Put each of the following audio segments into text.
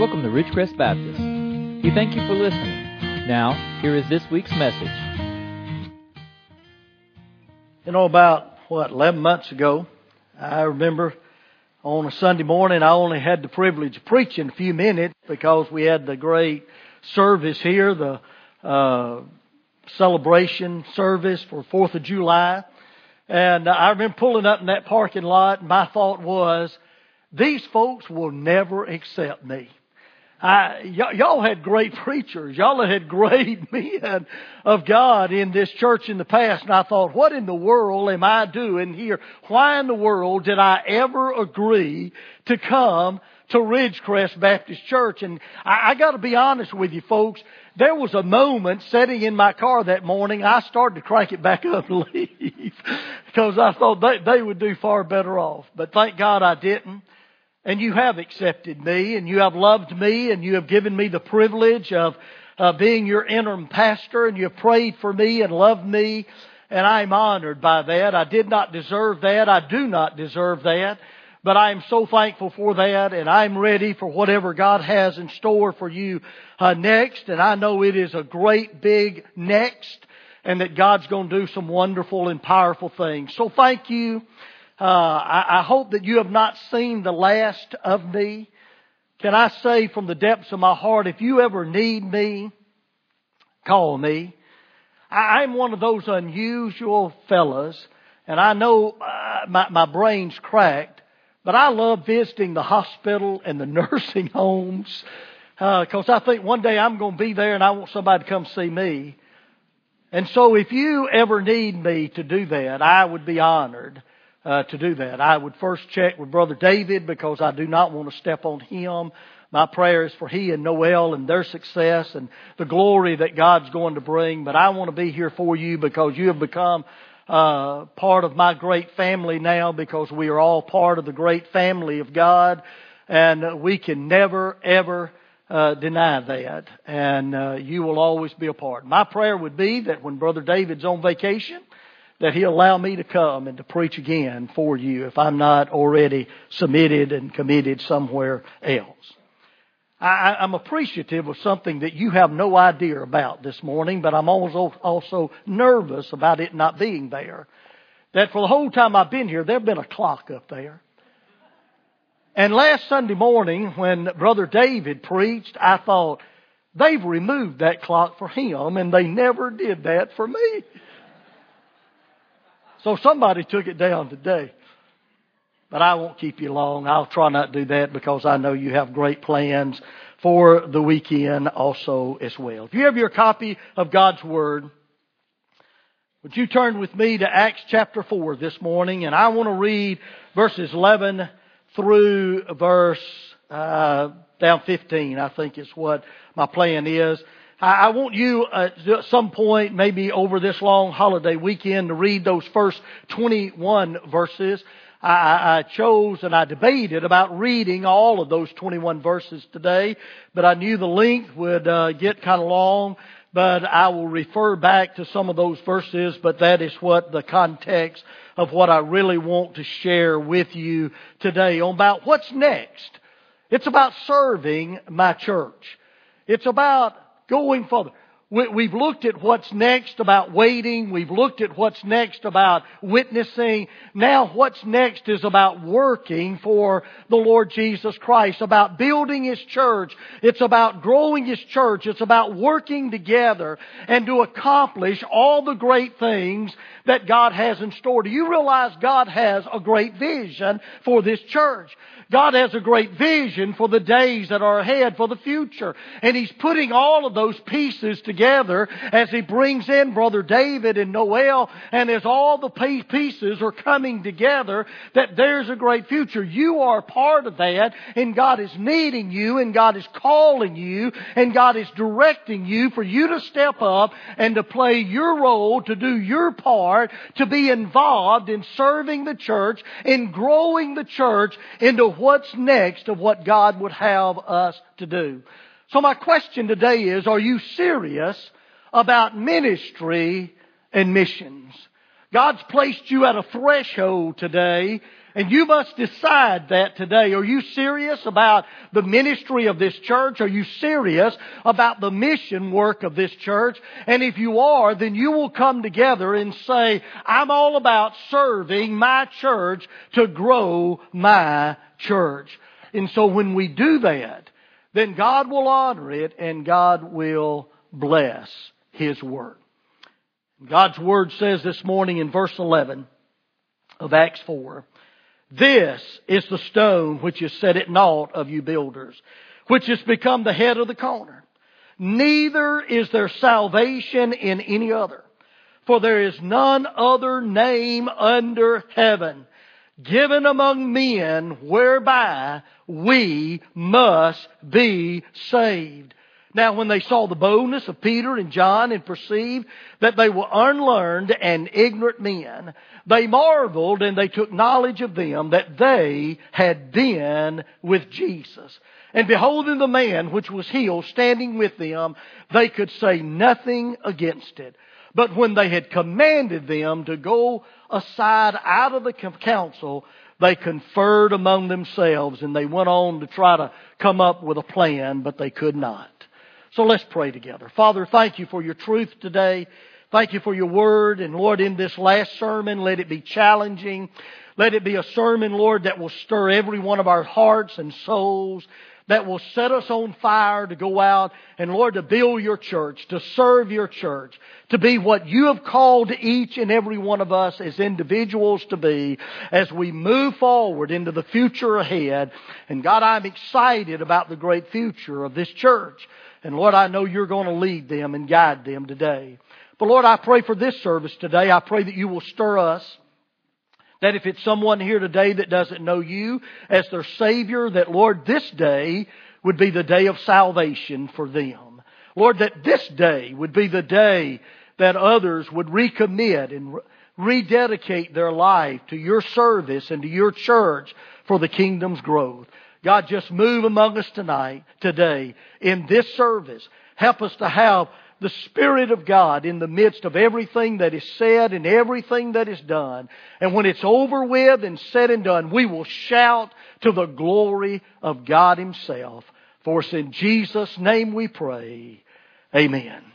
Welcome to Ridgecrest Baptist. We thank you for listening. Now, here is this week's message. You know, about, what, 11 months ago, I remember on a Sunday morning, I only had the privilege of preaching a few minutes because we had the great service here, the uh, celebration service for 4th of July. And I remember pulling up in that parking lot, and my thought was, these folks will never accept me. I, y- y'all had great preachers. Y'all had great men of God in this church in the past. And I thought, what in the world am I doing here? Why in the world did I ever agree to come to Ridgecrest Baptist Church? And I, I gotta be honest with you folks. There was a moment sitting in my car that morning, I started to crank it back up and leave. because I thought they, they would do far better off. But thank God I didn't. And you have accepted me and you have loved me and you have given me the privilege of uh, being your interim pastor and you have prayed for me and loved me and I'm honored by that. I did not deserve that. I do not deserve that. But I am so thankful for that and I'm ready for whatever God has in store for you uh, next. And I know it is a great big next and that God's going to do some wonderful and powerful things. So thank you. Uh, I, I hope that you have not seen the last of me. Can I say from the depths of my heart, if you ever need me, call me. I, I'm one of those unusual fellas, and I know uh, my, my brain's cracked, but I love visiting the hospital and the nursing homes because uh, I think one day I'm going to be there and I want somebody to come see me. And so if you ever need me to do that, I would be honored uh, to do that. I would first check with Brother David because I do not want to step on him. My prayer is for he and Noel and their success and the glory that God's going to bring. But I want to be here for you because you have become uh, part of my great family now because we are all part of the great family of God. And we can never, ever uh, deny that. And uh, you will always be a part. My prayer would be that when Brother David's on vacation, that He'll allow me to come and to preach again for you if I'm not already submitted and committed somewhere else. I, I'm appreciative of something that you have no idea about this morning, but I'm also, also nervous about it not being there. That for the whole time I've been here, there's been a clock up there. And last Sunday morning, when Brother David preached, I thought, they've removed that clock for him, and they never did that for me. So somebody took it down today. But I won't keep you long. I'll try not to do that because I know you have great plans for the weekend also as well. If you have your copy of God's Word, would you turn with me to Acts chapter 4 this morning? And I want to read verses 11 through verse uh, down 15, I think is what my plan is. I want you uh, at some point, maybe over this long holiday weekend, to read those first 21 verses. I, chose and I debated about reading all of those 21 verses today, but I knew the length would uh, get kind of long. But I will refer back to some of those verses, but that is what the context of what I really want to share with you today on about what's next. It's about serving my church. It's about going further. We've looked at what's next about waiting. We've looked at what's next about witnessing. Now what's next is about working for the Lord Jesus Christ, about building His church. It's about growing His church. It's about working together and to accomplish all the great things that God has in store. Do you realize God has a great vision for this church? God has a great vision for the days that are ahead, for the future. And He's putting all of those pieces together as He brings in Brother David and Noel, and as all the pieces are coming together, that there's a great future. You are part of that, and God is needing you, and God is calling you, and God is directing you for you to step up and to play your role, to do your part, to be involved in serving the church, in growing the church into what's next of what God would have us to do. So my question today is, are you serious about ministry and missions? God's placed you at a threshold today and you must decide that today. Are you serious about the ministry of this church? Are you serious about the mission work of this church? And if you are, then you will come together and say, I'm all about serving my church to grow my church. And so when we do that, then God will honor it and God will bless His work. God's Word says this morning in verse 11 of Acts 4, this is the stone which is set at naught of you builders, which has become the head of the corner. Neither is there salvation in any other, for there is none other name under heaven given among men whereby we must be saved. Now when they saw the boldness of Peter and John and perceived that they were unlearned and ignorant men, they marveled and they took knowledge of them that they had been with Jesus. And beholding the man which was healed standing with them, they could say nothing against it. But when they had commanded them to go aside out of the council, they conferred among themselves and they went on to try to come up with a plan, but they could not. So let's pray together. Father, thank you for your truth today. Thank you for your word. And Lord, in this last sermon, let it be challenging. Let it be a sermon, Lord, that will stir every one of our hearts and souls that will set us on fire to go out and Lord, to build your church, to serve your church, to be what you have called each and every one of us as individuals to be as we move forward into the future ahead. And God, I'm excited about the great future of this church. And Lord, I know you're going to lead them and guide them today. But Lord, I pray for this service today. I pray that you will stir us. That if it's someone here today that doesn't know you as their Savior, that Lord, this day would be the day of salvation for them. Lord, that this day would be the day that others would recommit and rededicate their life to your service and to your church for the kingdom's growth. God, just move among us tonight, today, in this service. Help us to have the Spirit of God in the midst of everything that is said and everything that is done. And when it's over with and said and done, we will shout to the glory of God Himself. For it's in Jesus' name we pray. Amen.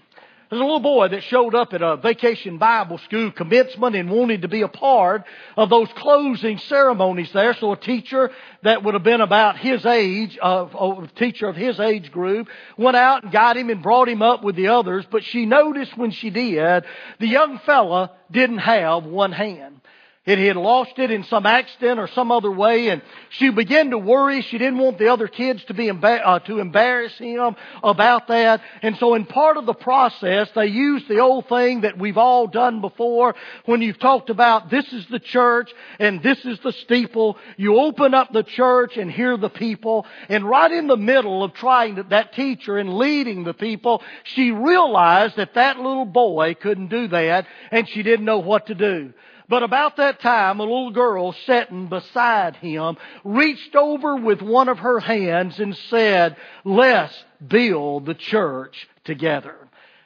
There's a little boy that showed up at a vacation Bible school commencement and wanted to be a part of those closing ceremonies there. So a teacher that would have been about his age, a teacher of his age group, went out and got him and brought him up with the others. But she noticed when she did, the young fella didn't have one hand. It had lost it in some accident or some other way, and she began to worry. She didn't want the other kids to be uh, to embarrass him about that. And so, in part of the process, they used the old thing that we've all done before. When you've talked about this is the church and this is the steeple, you open up the church and hear the people. And right in the middle of trying to, that teacher and leading the people, she realized that that little boy couldn't do that, and she didn't know what to do. But about that time, a little girl sitting beside him reached over with one of her hands and said, let's build the church together.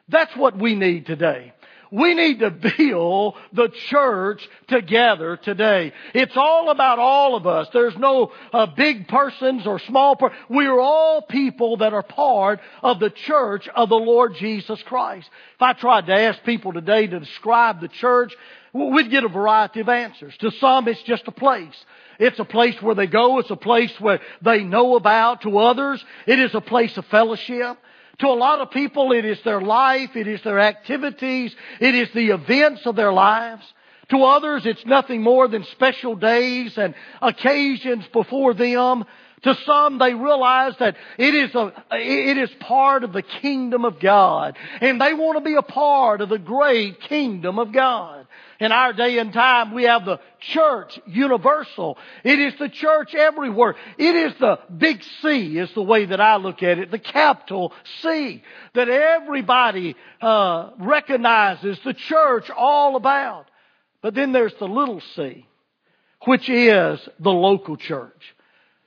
That's what we need today. We need to build the church together today. It's all about all of us. There's no uh, big persons or small We are all people that are part of the church of the Lord Jesus Christ. If I tried to ask people today to describe the church, we'd get a variety of answers. To some, it's just a place. It's a place where they go. It's a place where they know about. To others, it is a place of fellowship. To a lot of people, it is their life. It is their activities. It is the events of their lives. To others, it's nothing more than special days and occasions before them. To some, they realize that it is a, it is part of the kingdom of God. And they want to be a part of the great kingdom of God. In our day and time, we have the church universal. It is the church everywhere. It is the big C is the way that I look at it, the capital C that everybody uh, recognizes the church all about. But then there's the little c, which is the local church.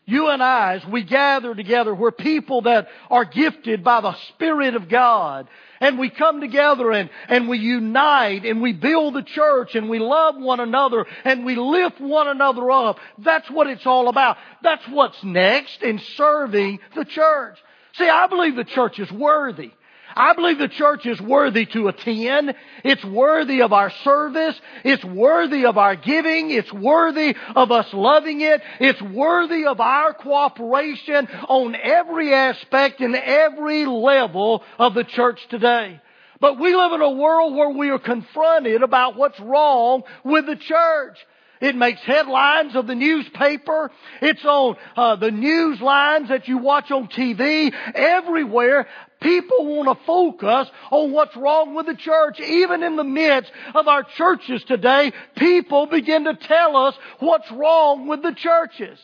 You and I, as we gather together, we're people that are gifted by the Spirit of God. And we come together and, and we unite and we build the church and we love one another and we lift one another up. That's what it's all about. That's what's next in serving the church. See, I believe the church is worthy. I believe the church is worthy to attend. It's worthy of our service. It's worthy of our giving. It's worthy of us loving it. It's worthy of our cooperation on every aspect and every level of the church today. But we live in a world where we are confronted about what's wrong with the church. It makes headlines of the newspaper. It's on uh, the news lines that you watch on TV. Everywhere, people want to focus on what's wrong with the church. Even in the midst of our churches today, people begin to tell us what's wrong with the churches.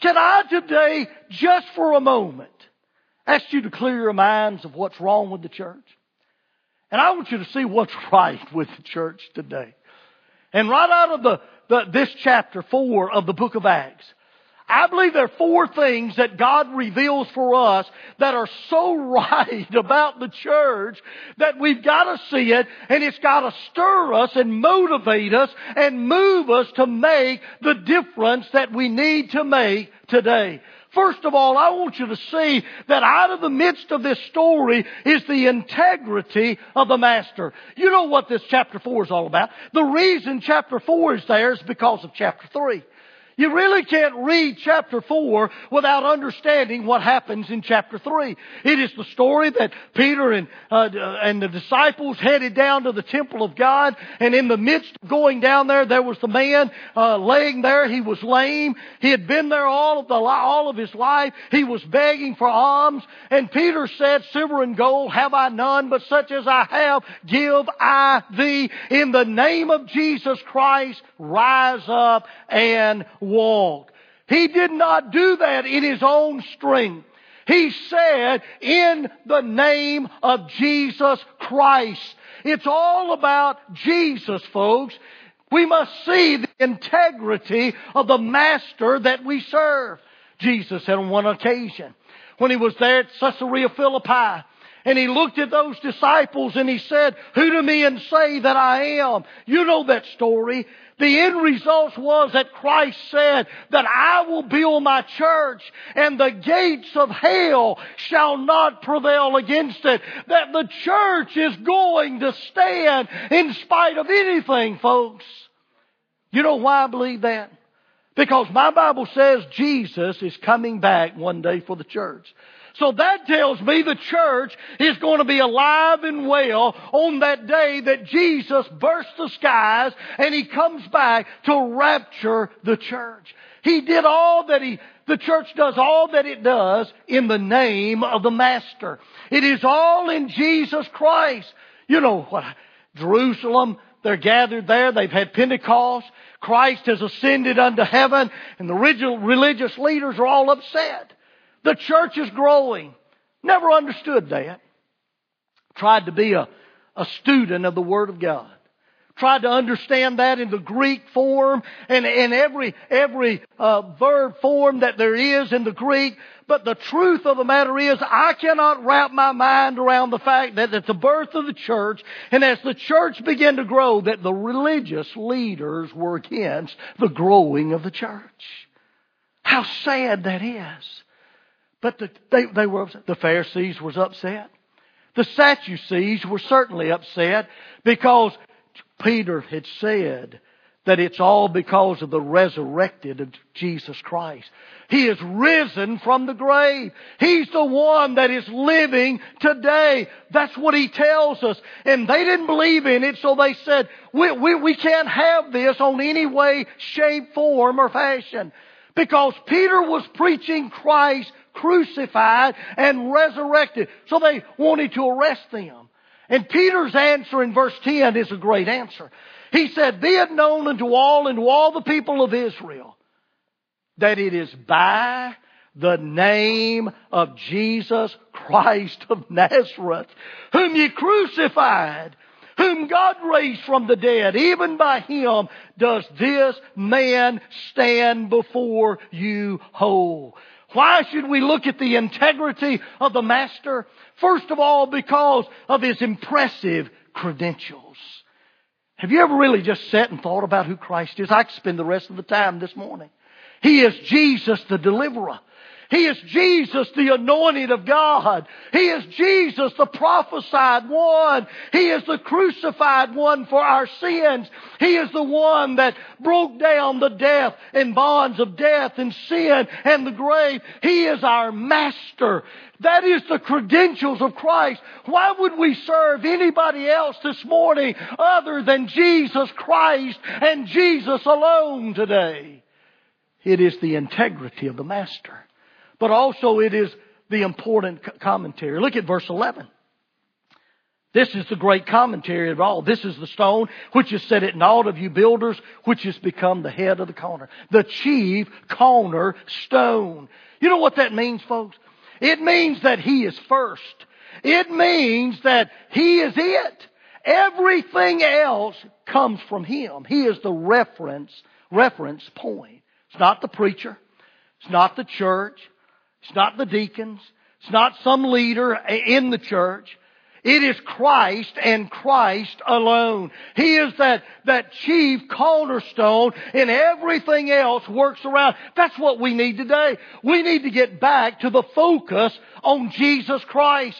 Can I today, just for a moment, ask you to clear your minds of what's wrong with the church? And I want you to see what's right with the church today. And right out of the the, this chapter 4 of the book of Acts. I believe there are four things that God reveals for us that are so right about the church that we've got to see it and it's got to stir us and motivate us and move us to make the difference that we need to make today. First of all, I want you to see that out of the midst of this story is the integrity of the Master. You know what this chapter 4 is all about. The reason chapter 4 is there is because of chapter 3. You really can't read chapter 4 without understanding what happens in chapter 3. It is the story that Peter and, uh, and the disciples headed down to the temple of God, and in the midst of going down there, there was the man uh, laying there. He was lame. He had been there all of, the, all of his life. He was begging for alms, and Peter said, Silver and gold have I none, but such as I have give I thee. In the name of Jesus Christ, rise up and walk. He did not do that in his own strength. He said, in the name of Jesus Christ. It's all about Jesus, folks. We must see the integrity of the Master that we serve. Jesus said on one occasion, when he was there at Caesarea Philippi, and he looked at those disciples and he said, Who do men say that I am? You know that story. The end result was that Christ said that I will build my church and the gates of hell shall not prevail against it. That the church is going to stand in spite of anything, folks. You know why I believe that? Because my Bible says Jesus is coming back one day for the church. So that tells me the church is going to be alive and well on that day that Jesus bursts the skies and He comes back to rapture the church. He did all that He, the church does all that it does in the name of the Master. It is all in Jesus Christ. You know what? Jerusalem, they're gathered there. They've had Pentecost. Christ has ascended unto heaven and the religious leaders are all upset. The church is growing. Never understood that. Tried to be a, a student of the Word of God. Tried to understand that in the Greek form and in every, every uh, verb form that there is in the Greek. But the truth of the matter is, I cannot wrap my mind around the fact that at the birth of the church, and as the church began to grow, that the religious leaders were against the growing of the church. How sad that is. But the, they, they were upset. The Pharisees was upset. The Sadducees were certainly upset because Peter had said that it's all because of the resurrected of Jesus Christ. He is risen from the grave. He's the one that is living today. That's what he tells us. And they didn't believe in it, so they said, we, we, we can't have this on any way, shape, form, or fashion. Because Peter was preaching Christ crucified and resurrected. So they wanted to arrest them. And Peter's answer in verse 10 is a great answer. He said, Be it known unto all and to all the people of Israel that it is by the name of Jesus Christ of Nazareth, whom ye crucified, whom God raised from the dead, even by him does this man stand before you whole. Why should we look at the integrity of the Master? First of all, because of his impressive credentials. Have you ever really just sat and thought about who Christ is? I could spend the rest of the time this morning. He is Jesus the deliverer. He is Jesus, the anointed of God. He is Jesus, the prophesied one. He is the crucified one for our sins. He is the one that broke down the death and bonds of death and sin and the grave. He is our master. That is the credentials of Christ. Why would we serve anybody else this morning other than Jesus Christ and Jesus alone today? It is the integrity of the Master but also it is the important commentary. Look at verse 11. This is the great commentary of all. This is the stone which is set at naught of you builders, which has become the head of the corner. The chief corner stone. You know what that means, folks? It means that He is first. It means that He is it. Everything else comes from Him. He is the reference, reference point. It's not the preacher. It's not the church. It's not the deacons. It's not some leader in the church. It is Christ and Christ alone. He is that, that chief cornerstone and everything else works around. That's what we need today. We need to get back to the focus on Jesus Christ.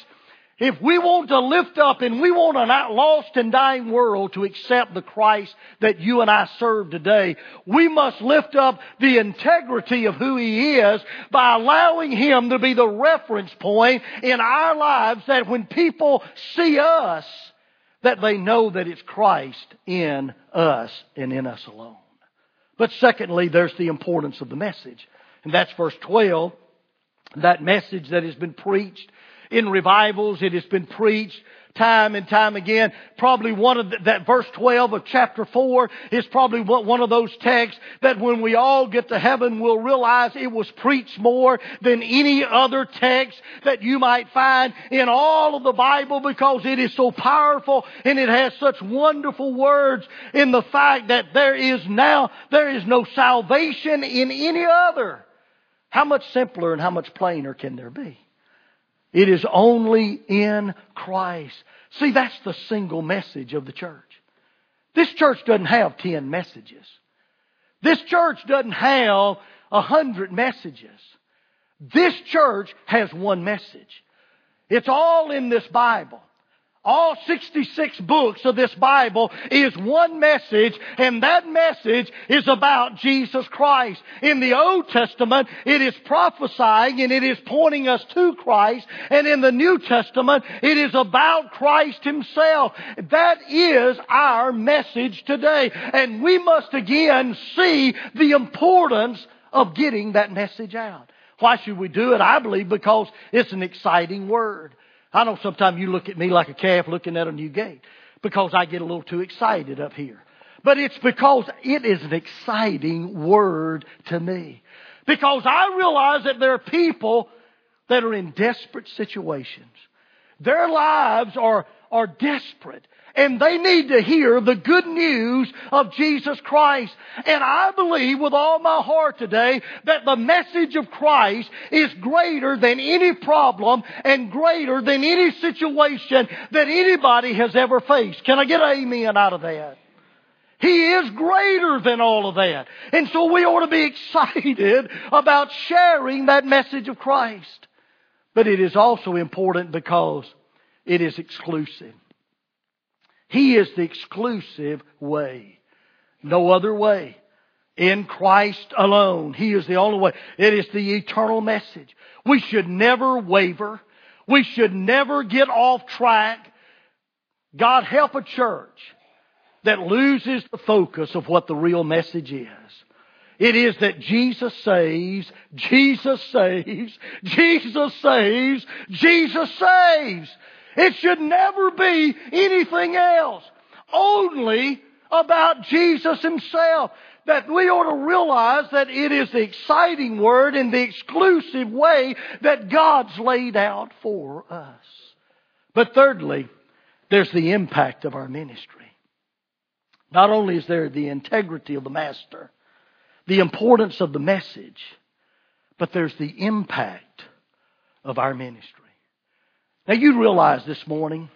If we want to lift up and we want a lost and dying world to accept the Christ that you and I serve today, we must lift up the integrity of who He is by allowing Him to be the reference point in our lives that when people see us, that they know that it's Christ in us and in us alone. But secondly, there's the importance of the message. And that's verse 12. That message that has been preached in revivals. It has been preached time and time again. Probably one of the, that verse 12 of chapter 4 is probably one of those texts that when we all get to heaven we'll realize it was preached more than any other text that you might find in all of the Bible because it is so powerful and it has such wonderful words in the fact that there is now, there is no salvation in any other. How much simpler and how much plainer can there be? It is only in Christ. See, that's the single message of the church. This church doesn't have ten messages. This church doesn't have a hundred messages. This church has one message. It's all in this Bible. All 66 books of this Bible is one message, and that message is about Jesus Christ. In the Old Testament, it is prophesying and it is pointing us to Christ, and in the New Testament, it is about Christ Himself. That is our message today, and we must again see the importance of getting that message out. Why should we do it? I believe because it's an exciting word. I know sometimes you look at me like a calf looking at a new gate because I get a little too excited up here. But it's because it is an exciting word to me. Because I realize that there are people that are in desperate situations. Their lives are, are desperate and they need to hear the good news of Jesus Christ. And I believe with all my heart today that the message of Christ is greater than any problem and greater than any situation that anybody has ever faced. Can I get an amen out of that? He is greater than all of that. And so we ought to be excited about sharing that message of Christ. But it is also important because it is exclusive. He is the exclusive way. No other way. In Christ alone. He is the only way. It is the eternal message. We should never waver. We should never get off track. God help a church that loses the focus of what the real message is. It is that Jesus saves, Jesus saves, Jesus saves, Jesus saves. It should never be anything else. Only about Jesus Himself. That we ought to realize that it is the exciting word in the exclusive way that God's laid out for us. But thirdly, there's the impact of our ministry. Not only is there the integrity of the Master, the importance of the message, but there's the impact of our ministry. Now you realize this morning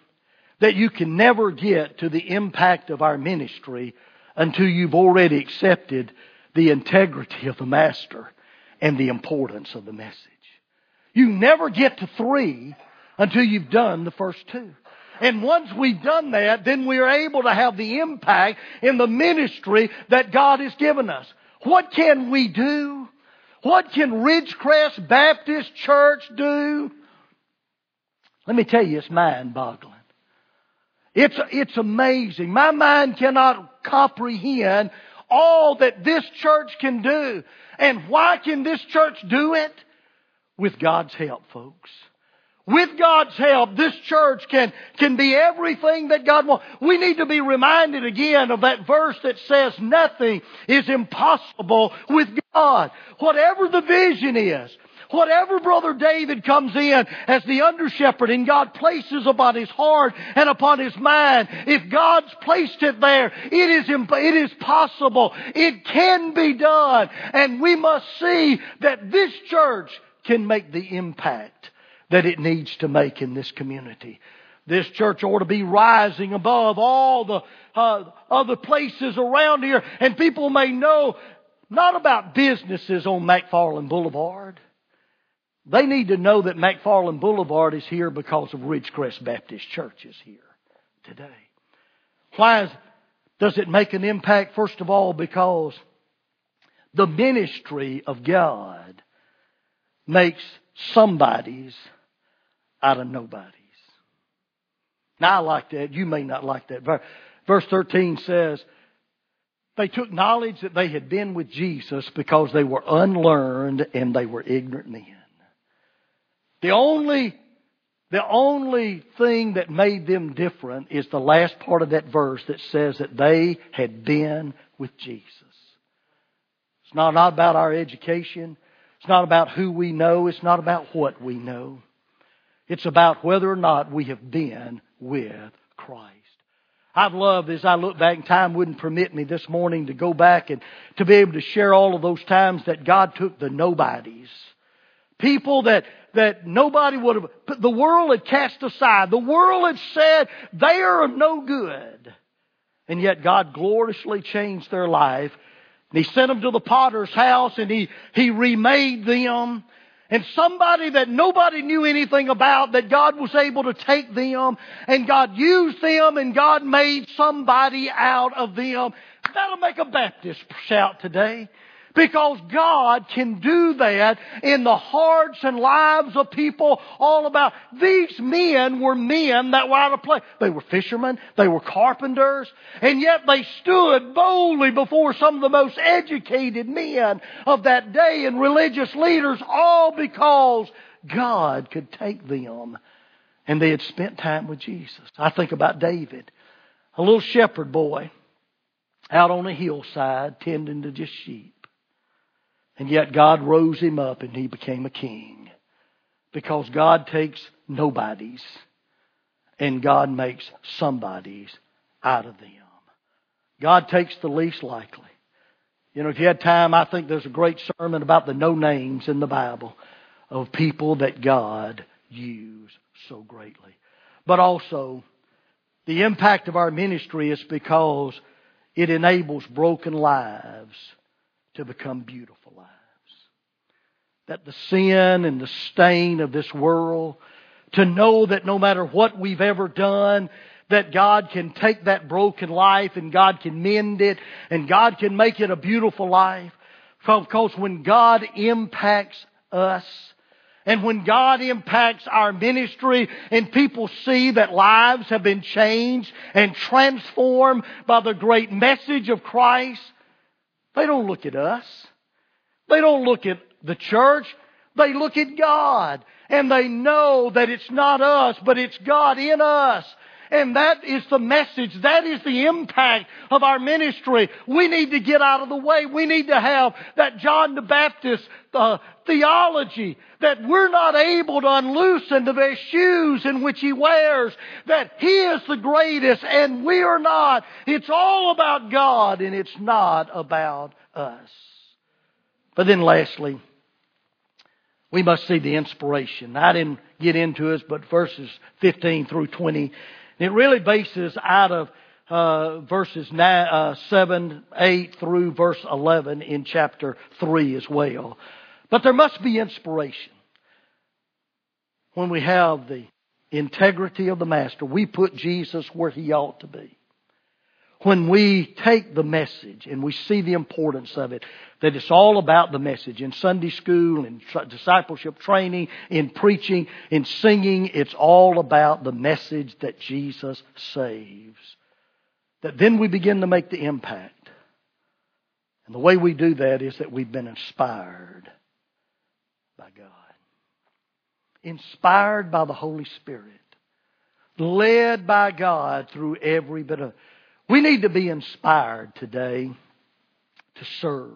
that you can never get to the impact of our ministry until you've already accepted the integrity of the Master and the importance of the message. You never get to three until you've done the first two. And once we've done that, then we are able to have the impact in the ministry that God has given us. What can we do? What can Ridgecrest Baptist Church do? Let me tell you, it's mind boggling. It's, it's amazing. My mind cannot comprehend all that this church can do. And why can this church do it? With God's help, folks. With God's help, this church can, can be everything that God wants. We need to be reminded again of that verse that says nothing is impossible with God. Whatever the vision is, whatever Brother David comes in as the under shepherd and God places upon his heart and upon his mind, if God's placed it there, it is, it is possible. It can be done. And we must see that this church can make the impact that it needs to make in this community. This church ought to be rising above all the uh, other places around here, and people may know not about businesses on McFarland Boulevard. They need to know that McFarland Boulevard is here because of Ridgecrest Baptist Church is here today. Why is, does it make an impact? First of all, because the ministry of God makes somebody's out of nobodies. Now I like that. You may not like that. Verse 13 says, they took knowledge that they had been with Jesus because they were unlearned and they were ignorant men. The only, the only thing that made them different is the last part of that verse that says that they had been with Jesus. It's not, not about our education. It's not about who we know. It's not about what we know. It's about whether or not we have been with Christ. I've loved as I look back, and time wouldn't permit me this morning to go back and to be able to share all of those times that God took the nobodies. People that, that nobody would have, the world had cast aside. The world had said they are of no good. And yet God gloriously changed their life. And He sent them to the potter's house and He, He remade them and somebody that nobody knew anything about that God was able to take them and God used them and God made somebody out of them. That'll make a Baptist shout today. Because God can do that in the hearts and lives of people all about. These men were men that were out of place. They were fishermen, they were carpenters, and yet they stood boldly before some of the most educated men of that day and religious leaders, all because God could take them and they had spent time with Jesus. I think about David, a little shepherd boy out on a hillside tending to just sheep. And yet God rose him up and he became a king. Because God takes nobodies and God makes somebodies out of them. God takes the least likely. You know, if you had time, I think there's a great sermon about the no names in the Bible of people that God used so greatly. But also, the impact of our ministry is because it enables broken lives to become beautiful lives. That the sin and the stain of this world, to know that no matter what we've ever done, that God can take that broken life and God can mend it and God can make it a beautiful life. Because when God impacts us, and when God impacts our ministry and people see that lives have been changed and transformed by the great message of Christ, they don't look at us. They don't look at the church. They look at God and they know that it's not us, but it's God in us. And that is the message. That is the impact of our ministry. We need to get out of the way. We need to have that John the Baptist uh, theology that we're not able to unloosen the very shoes in which he wears, that he is the greatest and we are not. It's all about God and it's not about us. But then lastly, we must see the inspiration. I didn't get into it, but verses 15 through 20, it really bases out of uh, verses nine, uh, 7, 8 through verse 11 in chapter 3 as well. But there must be inspiration. When we have the integrity of the Master, we put Jesus where He ought to be when we take the message and we see the importance of it, that it's all about the message in Sunday school, in discipleship training, in preaching, in singing, it's all about the message that Jesus saves. That then we begin to make the impact. And the way we do that is that we've been inspired by God. Inspired by the Holy Spirit. Led by God through every bit of we need to be inspired today to serve.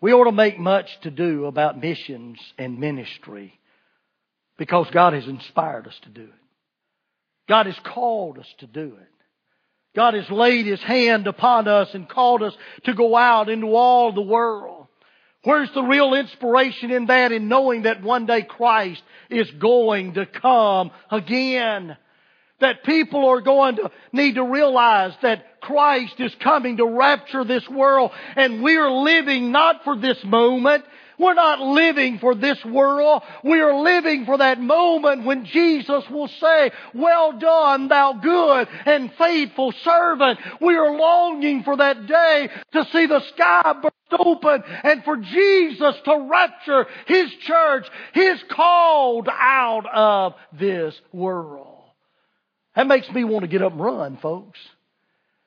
We ought to make much to do about missions and ministry because God has inspired us to do it. God has called us to do it. God has laid His hand upon us and called us to go out into all the world. Where's the real inspiration in that in knowing that one day Christ is going to come again? that people are going to need to realize that Christ is coming to rapture this world and we're living not for this moment. We're not living for this world. We are living for that moment when Jesus will say, well done, thou good and faithful servant. We are longing for that day to see the sky burst open and for Jesus to rapture His church, His called out of this world. That makes me want to get up and run, folks.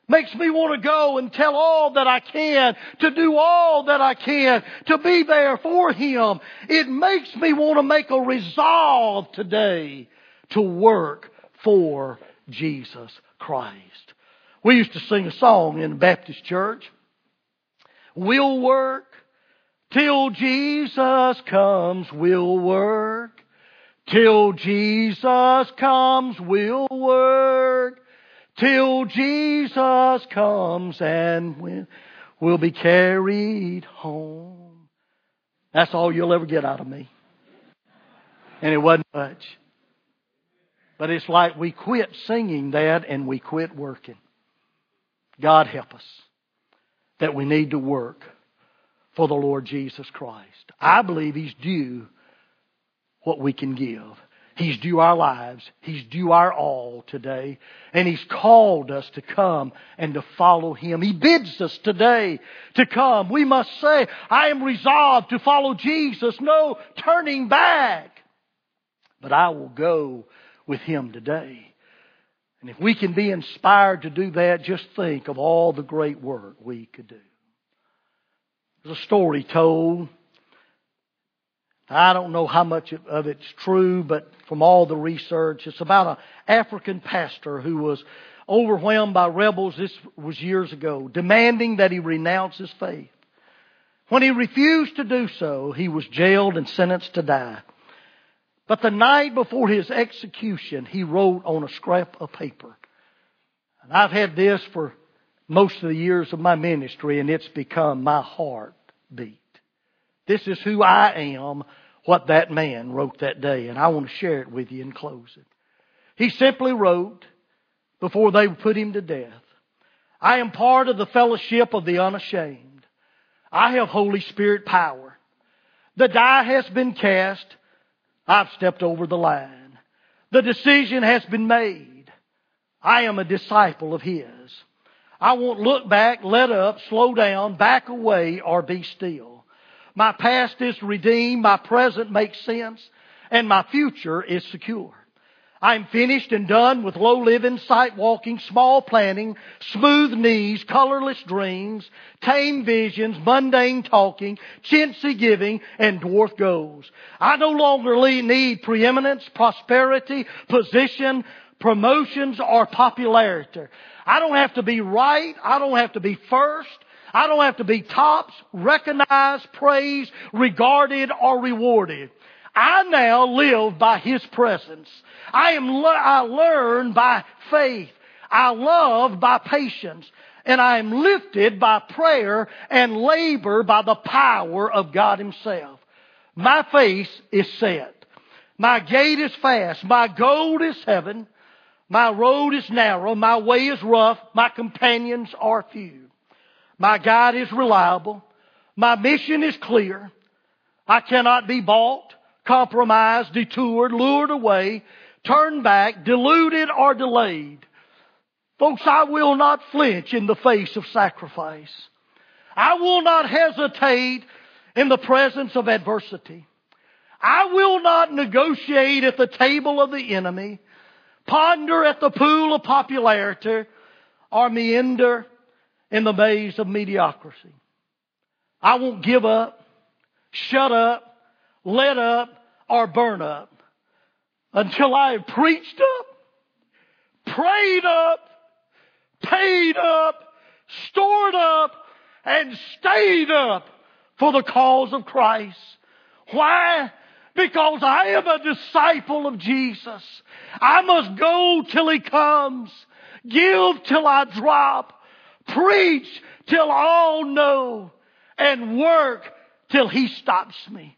Makes me want to go and tell all that I can, to do all that I can, to be there for Him. It makes me want to make a resolve today to work for Jesus Christ. We used to sing a song in the Baptist church. We'll work till Jesus comes, we'll work Till Jesus comes, we'll work. Till Jesus comes and we'll be carried home. That's all you'll ever get out of me. And it wasn't much. But it's like we quit singing that and we quit working. God help us that we need to work for the Lord Jesus Christ. I believe He's due what we can give. He's due our lives. He's due our all today. And He's called us to come and to follow Him. He bids us today to come. We must say, I am resolved to follow Jesus. No turning back. But I will go with Him today. And if we can be inspired to do that, just think of all the great work we could do. There's a story told I don't know how much of it's true, but from all the research, it's about an African pastor who was overwhelmed by rebels. This was years ago, demanding that he renounce his faith. When he refused to do so, he was jailed and sentenced to die. But the night before his execution, he wrote on a scrap of paper. And I've had this for most of the years of my ministry, and it's become my heartbeat. This is who I am, what that man wrote that day, and I want to share it with you in closing. He simply wrote, before they put him to death, I am part of the fellowship of the unashamed. I have Holy Spirit power. The die has been cast. I've stepped over the line. The decision has been made. I am a disciple of His. I won't look back, let up, slow down, back away, or be still. My past is redeemed, my present makes sense, and my future is secure. I'm finished and done with low living, sight walking, small planning, smooth knees, colorless dreams, tame visions, mundane talking, chintzy giving, and dwarf goals. I no longer need preeminence, prosperity, position, promotions, or popularity. I don't have to be right. I don't have to be first. I don't have to be tops, recognized, praised, regarded, or rewarded. I now live by His presence. I am, I learn by faith. I love by patience. And I am lifted by prayer and labor by the power of God Himself. My face is set. My gait is fast. My goal is heaven. My road is narrow. My way is rough. My companions are few. My guide is reliable. My mission is clear. I cannot be bought, compromised, detoured, lured away, turned back, deluded, or delayed. Folks, I will not flinch in the face of sacrifice. I will not hesitate in the presence of adversity. I will not negotiate at the table of the enemy, ponder at the pool of popularity, or meander in the maze of mediocrity. I won't give up, shut up, let up, or burn up until I have preached up, prayed up, paid up, stored up, and stayed up for the cause of Christ. Why? Because I am a disciple of Jesus. I must go till He comes. Give till I drop. Preach till all know. And work till He stops me.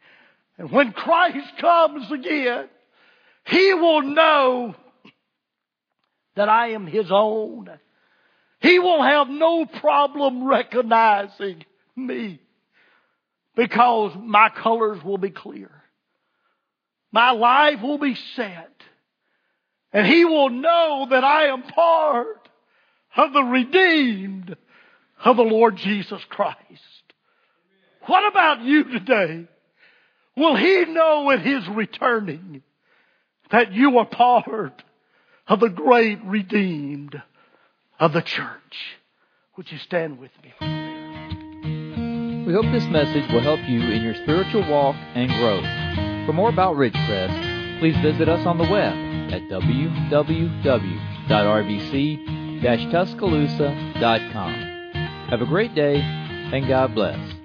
And when Christ comes again, He will know that I am His own. He will have no problem recognizing me because my colors will be clear. My life will be set. And he will know that I am part of the redeemed of the Lord Jesus Christ. What about you today? Will he know in his returning that you are part of the great redeemed of the church? Would you stand with me? We hope this message will help you in your spiritual walk and growth. For more about Ridgecrest, please visit us on the web at www.rbc-tuscaloosa.com. Have a great day and God bless.